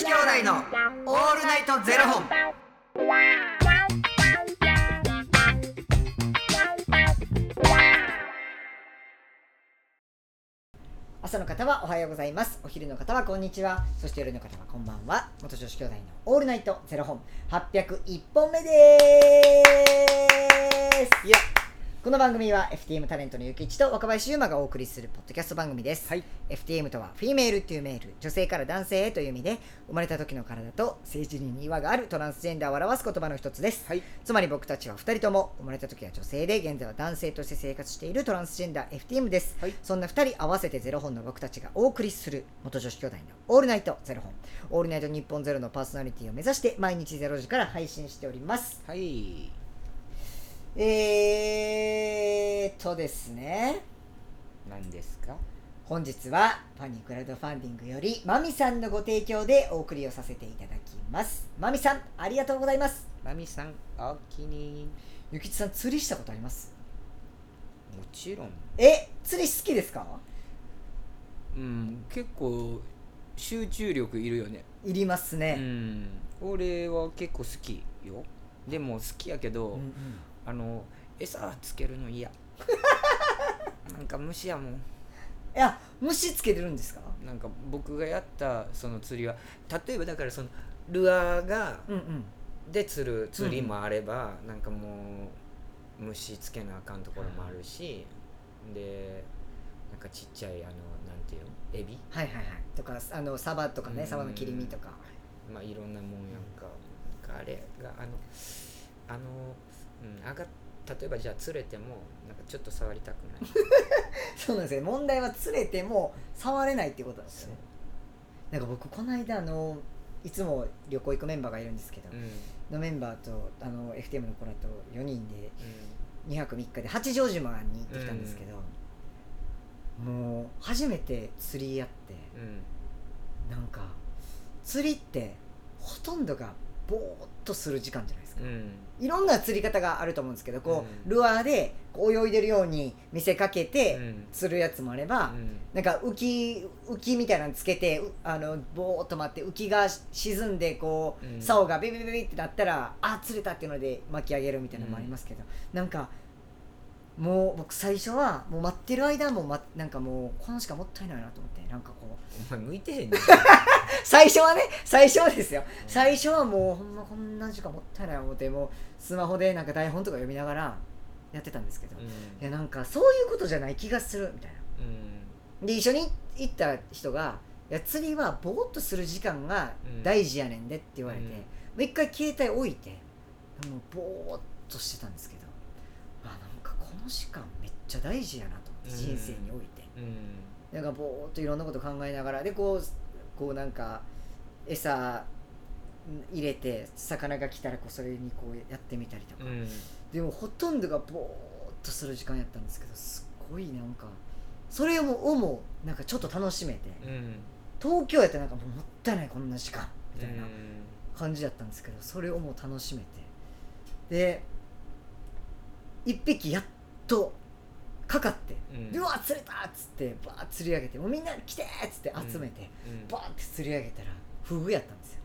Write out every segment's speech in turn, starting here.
子兄弟のオールナイトゼロ本。朝の方はおはようございます。お昼の方はこんにちは。そして夜の方はこんばんは。元女子兄弟のオールナイトゼロ本。801本目です。いやこの番組は FTM タレントのゆきいちと若林優馬がお送りするポッドキャスト番組です、はい。FTM とはフィメールというメール女性から男性へという意味で生まれた時の体と性自認に違和があるトランスジェンダーを表す言葉の一つです、はい。つまり僕たちは2人とも生まれた時は女性で現在は男性として生活しているトランスジェンダー FTM です、はい。そんな2人合わせてゼロ本の僕たちがお送りする元女子兄弟のオールナイトゼロ本。オールナイト日本ゼロのパーソナリティを目指して毎日ゼロ時から配信しております。はい。えーっとですね何ですか？本日はファニークラウドファンディングよりマミさんのご提供でお送りをさせていただきますマミさんありがとうございますマミさん、おおきに。ゆきちさん釣りしたことあります？もちろん。え釣り好きですか？うん、結構。集中力いるよね。いりますうね、ん。俺は結構好きよ。でも好きやけど、うんうんあの餌つけるの嫌。なんか虫やもん。いや虫つけてるんですか？なんか僕がやったその釣りは例えばだからそのルアーがうんうん。で釣る釣りもあれば、なんかもう虫つけなあかんところもあるし、でなんかちっちゃいあのなんていうの？エビ？はいはいはい。とかあのサバとかねうん。サバの切り身とか。まあいろんなもんやんか、なんかあれがあのあの、うん、上が例えばじゃあ釣れてもなんかちょっと触りたくない。そうなんですよ問題は釣れても触れないってことなんですよねなんか僕この間あのいつも旅行行くメンバーがいるんですけど、うん。のメンバーとあの FTM の子らと4人でう2泊3日で八丈島に行ってきたんですけど、もう初めて釣りやってんうん。なんか釣りってほとんどがぼーっとする時間じゃないですか、うん。いろんな釣り方があると思うんですけどこう、うん。ルアーで泳いでるように見せかけてうん。釣るやつもあれば、うん。なんか浮き浮きみたいなのつけてうあのぼーっと待って浮きが沈んでこう、うん。竿がビビビビってなったらあ釣れたっていうので巻き上げるみたいなのもありますけど、なんかもう僕最初はもう待ってる間も、ま、なんかもうこの時間もったいないなと思ってなんかこう。お前向いてへんねん。最初はね最初はですよ。最初はもうほんまこんな時間もったいない思ってもうスマホでなんか台本とか読みながらやってたんですけど、いうん。やなんかそういうことじゃない気がするみたいな。うん。で一緒に行った人が「いや釣りはぼーっとする時間が大事やねんで」って言われて、うん。もう一回携帯置いてもうぼーっとしてたんですけどの時間めっちゃ大事やなと思って、うん。人生において。うん。なんかぼーっといろんなこと考えながらでこうこうなんか餌入れて魚が来たらこうそれにこうやってみたりとか、うん。でもほとんどがぼーっとする時間やったんですけどすごいなんかそれをもなんかちょっと楽しめて、うん。東京やったらなんかもったいないこんな時間みたいなうん。感じだったんですけどそれをもう楽しめて。で一匹やっとかかって「うわ釣れた!」っつってバーッ釣り上げて「もうみんな来て!」っつって集めて、うん。バーッて釣り上げたらフグやったんですよ。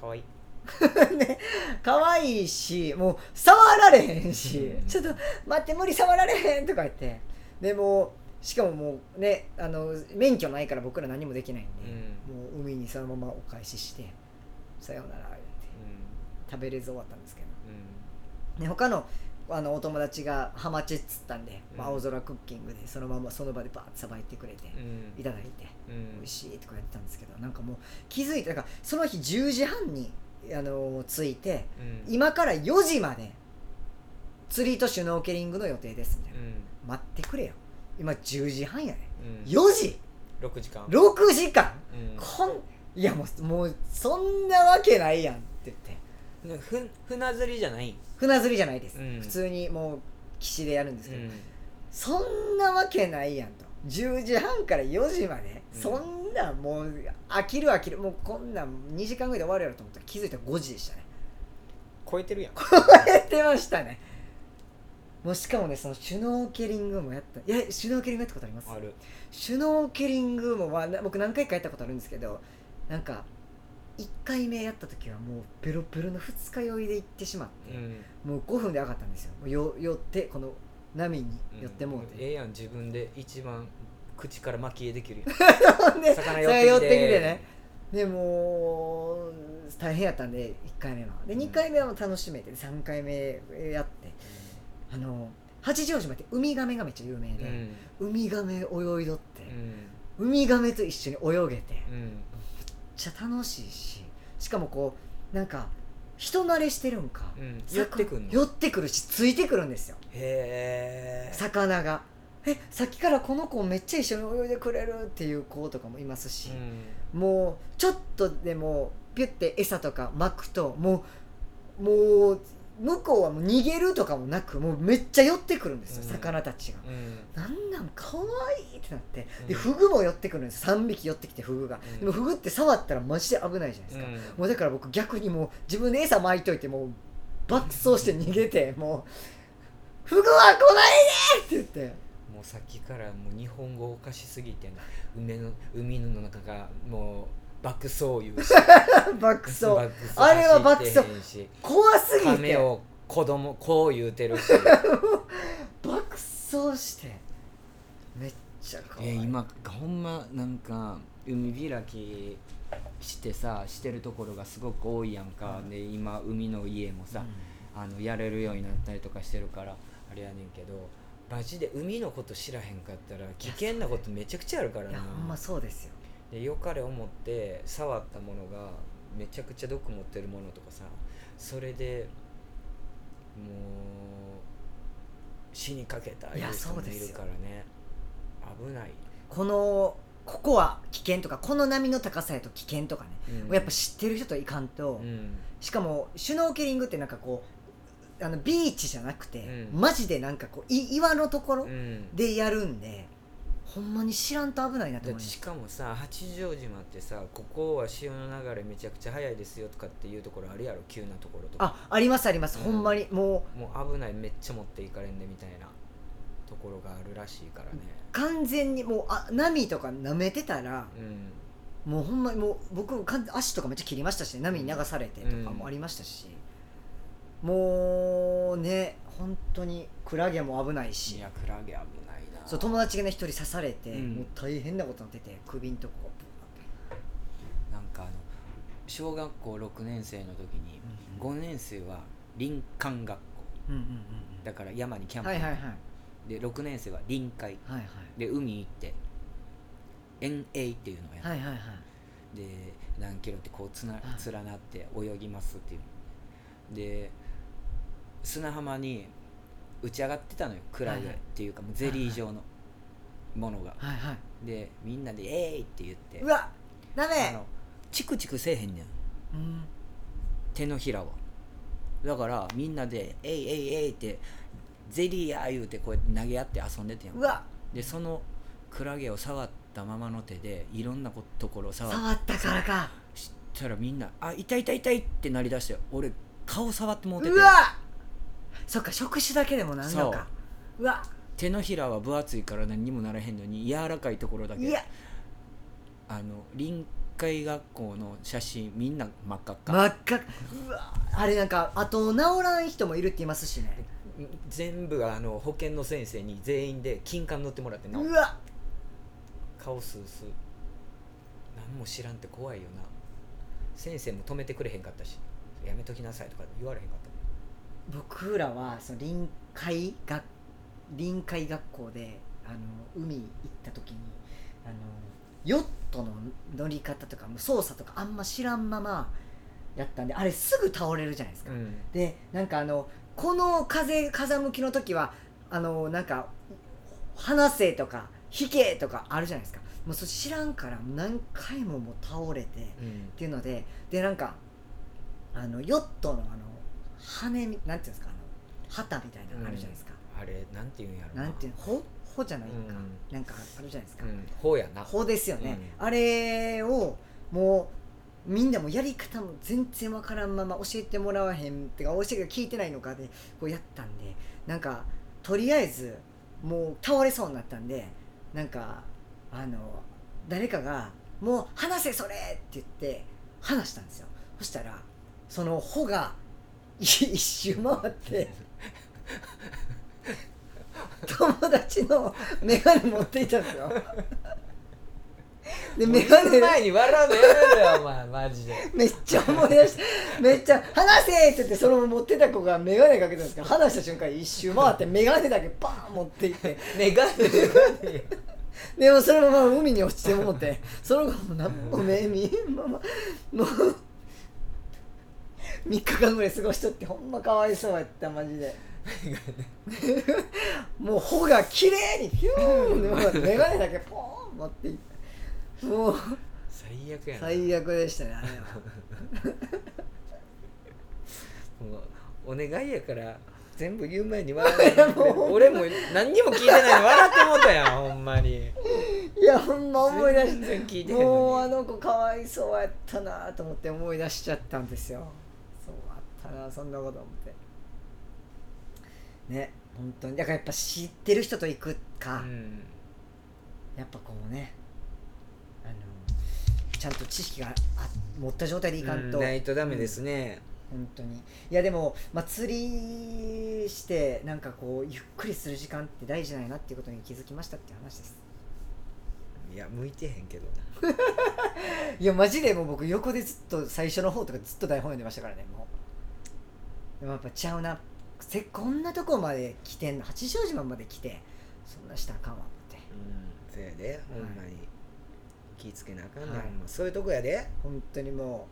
かわいい。ね可愛いしもう触られへんし、うん。ちょっと待って無理触られへんとか言ってでもうしかももうねあの免許ないから僕ら何もできないんで、もう海にそのままお返ししてさようなら言って食べれず終わったんですけど、ね、他のあのお友達がハマチっつったんで、まあうん青空クッキングでそのままその場でバーッとさばいてくれて、うん。いただいてうん。美味しいとかやってたんですけどなんかもう気づいてなんかその日10時半にあの着いてうん。今から4時まで釣りとシュノーケリングの予定ですみたいな、うん。待ってくれよ。今10時半やねうん。4時。6時間。6時間。うん。こんいやもうもうそんなわけないやんって言ってふ船釣りじゃない。船釣りじゃないです、うん。普通にもう岸でやるんですけど、うん。そんなわけないやんと。10時半から4時まで、うん。そんなもう飽きる飽きる。もうこんなん2時間ぐらいで終わるやろと思ったら気づいたら5時でしたね。超えてるやん。超えてましたね。もうしかもねそのシュノーケリングもやった。いやシュノーケリングやったことあります。ある。シュノーケリングもは僕何回かやったことあるんですけどなんか1回目やった時はもうベロベロの二日酔いで行ってしまって、うん。もう5分で上がったんですよ。よ寄ってこの波に寄ってもうて、ええやん自分で一番口から巻き絵できるやん。魚寄ってきて。ね。でもう大変やったんで1回目は。でうん。2回目は楽しめて3回目やって。あの八丈島ってウミガメがめっちゃ有名うん。で、ウミガメ泳いどってう、ん。ウミガメと一緒に泳げてちゃ楽しいししかもこうなんか人慣れしてるんか、うん寄ってくんの。寄ってくるしついてくるんですよへえ魚が。えさっきからこの子めっちゃ一緒に泳いでくれるっていう子とかもいますし、もうちょっとでもピュッて餌とか巻くともうもう向こうはもう逃げるとかもなくもうめっちゃ寄ってくるんですよ、うん。魚たちが。うん。なんなんかわいいってなって。でうん。フグも寄ってくるんです3匹寄ってきてフグが、うん。でもフグって触ったらマジで危ないじゃないですか、もうだから僕逆にもう自分で餌巻いといてもう爆走して逃げてもう「フグは来ないで!」って言って。もうさっきからもう日本語おかしすぎてな海の海の中がもう爆走言うし。爆走。爆あれは爆走。怖すぎて。亀を子供こう言うてるし。爆走して。めっちゃ怖い、え今ほんまなんか海開きしてさしてるところがすごく多いやんか、うん。で今海の家もさ、あのやれるようになったりとかしてるからあれやねんけどマジで海のこと知らへんかったら危険なことめちゃくちゃあるからな。いやほんまそうですよでよかれ思って触ったものがめちゃくちゃ毒持ってるものとかさそれでもう死にかけたいや人もいるからね。危ない、このここは危険とかこの波の高さやと危険とかね、うん。やっぱ知ってる人といかんと、うん。しかもシュノーケリングってなんかこうあのビーチじゃなくて、うん。マジでなんかこうい岩のところうん。でやるんで、ほんまに知らんと危ないなってしかもさ八丈島ってさここは潮の流れめちゃくちゃ速いですよとかっていうところあるやろ？急なところとか。あありますあります、うん。ほんまに。もう。もう危ないめっちゃ持っていかれんでみたいなところがあるらしいからね。完全にもうあ波とか舐めてたらうん。もうほんまにもう僕足とかめっちゃ切りましたし、ね、波に流されてとかもありましたし、もうね本当にクラゲも危ないいしやクラゲ危ない。なそう友達がね一人刺されて、うん。もう大変なことになってて首んとこ。なんかあの小学校6年生の時にう5年生は林間学校。うんうんうんだから山にキャンプはいはいはい。で6年生は臨海。はいはい。で海行って遠泳っていうのをやって、はいはいはい。で何キロってこうつなはい。連なって泳ぎますっていう。で砂浜に打ち上がってたのよクラゲっていうかもうゼリー状のものが、はいはい。でみんなで「えーい!」って言って。うわダあメのチクチクせえへんねん。うん。手のひらは。だからみんなで「えいえいえい!」ってゼリーや言うてこうやって投げ合って遊んでてんやんうわ。でそのクラゲを触ったままの手でいろんなこところを触っ触ったからか。したらみんな「あ痛い痛い痛い!」ってなりだして俺顔触ってもうてて。うわそっか触手だけでもなんのか。うわ。手のひらは分厚いから何にもならへんのに柔らかいところだけ。いや。あの臨海学校の写真みんな真っ赤っか、真っ赤うわ。あれなんかあと治らん人もいるって言いますしね。全部あの保健の先生に全員で金管塗ってもらってなうわ。顔スースー何も知らんって怖いよな。先生も止めてくれへんかったし。やめときなさいとか言われへんかった僕らはその臨海学臨海学校であの海行った時にあのヨットの乗り方とかも操作とかあんま知らんままやったんであれすぐ倒れるじゃないですか、うん。でなんかあのこの風風向きの時はあのなんか話せとか引けとかあるじゃないですか。もうそれ知らんから何回ももう倒れてうんっていうのででなんかあのヨットのあの羽みなんていうんですか？あの旗みたいなのあるじゃないですか、あれなんていうんやろな。んていうの？ほ？ほじゃないか、うん。なんかあるじゃないですか、うん。ほうやな。ほですよね、うあれをもうみんなもやり方も全然わからんまま教えてもらわへんってか教えが聞いてないのかでこうやったんでなんかとりあえずもう倒れそうになったんでなんかあの誰かが「もう離せそれ!」って言って話したんですよ。そしたらその穂が一周回って友達の眼鏡持っていたんですよ。で眼鏡前に笑うのやめろよお前マジで。めっちゃ思い出してめっちゃ「話せ!」って言ってそのまま持ってた子が眼鏡かけたんですけど話した瞬間一周回って眼鏡だけパーン持っていって。メガネメガネでもそのまま海に落ちてもってその後も何も目見えんままもう3日間ぐらい過ごしとってほんまかわいそうやったマジで。もう穂が綺麗にピューンでもう眼鏡だけポーン持っていって。もう最悪やな。最悪でしたねあれは。もうお願いやから全部言う前に笑わないもう俺も何にも聞いてないのに笑ってもうたやんほんまに。いやほんま思い出し全然聞いてもうあの子かわいそうやったなと思って思い出しちゃったんですよったなそんなこと思って。ね本当に。だからやっぱ知ってる人と行くか、うん。やっぱこうねあのちゃんと知識があ持った状態でいかんと、うんないとダメですね、本当に。いやでも、まあ、釣りしてなんかこうゆっくりする時間って大事なんやなっていうことに気づきましたって話です。いや向いてへんけど いやマジでもう僕横でずっと最初の方とかずっと台本読んでましたからねもうやっぱちゃうな。せこんなとこまで来てんの。八丈島まで来て。そんなしたらあかんわ思って。うん。そうやで。ほんまに、気ぃつけなあかんね、はい。そういうとこやで。はい本当にも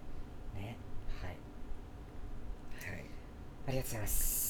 う。ね。はい。ありがとうございます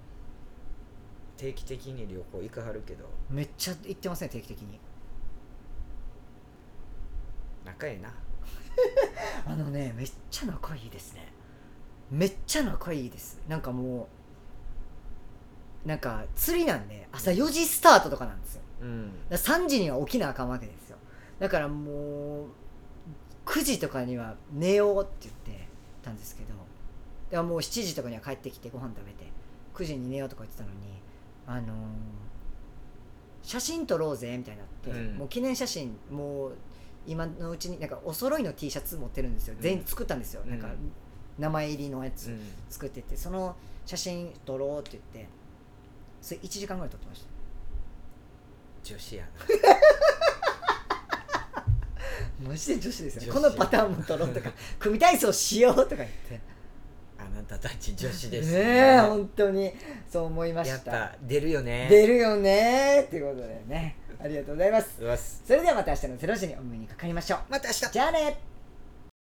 定期的に旅行行かはるけど。めっちゃ行ってますね定期的に。仲ええな。あのねめっちゃ仲いいですね。めっちゃ仲いいです。なんかもうなんか釣りなんで朝4時スタートとかなんですよ。うん。だから3時には起きなあかんわけですよ。だからもう9時とかには寝ようって言ってたんですけど。でももう7時とかには帰ってきてご飯食べて9時に寝ようとか言ってたのにあのー写真撮ろうぜみたいになって、うん。もう記念写真もう今のうちになんかお揃いの T シャツ持ってるんですよ。全員作ったんですよ、うんなんか名前入りのやつうん。作っててその写真撮ろうって言ってそれ1時間ぐらい撮ってました。女子や マジで女子ですよ。ね女子このパターンも撮ろうとか 組体操しようとか言ってたたち女子ですねえ本当に。そう思いまやっしたぱ出るよね。出るよねっていうことでね。ありがとうございます。それではまた明日の0時にお目にかかりましょう。また明日。じゃあね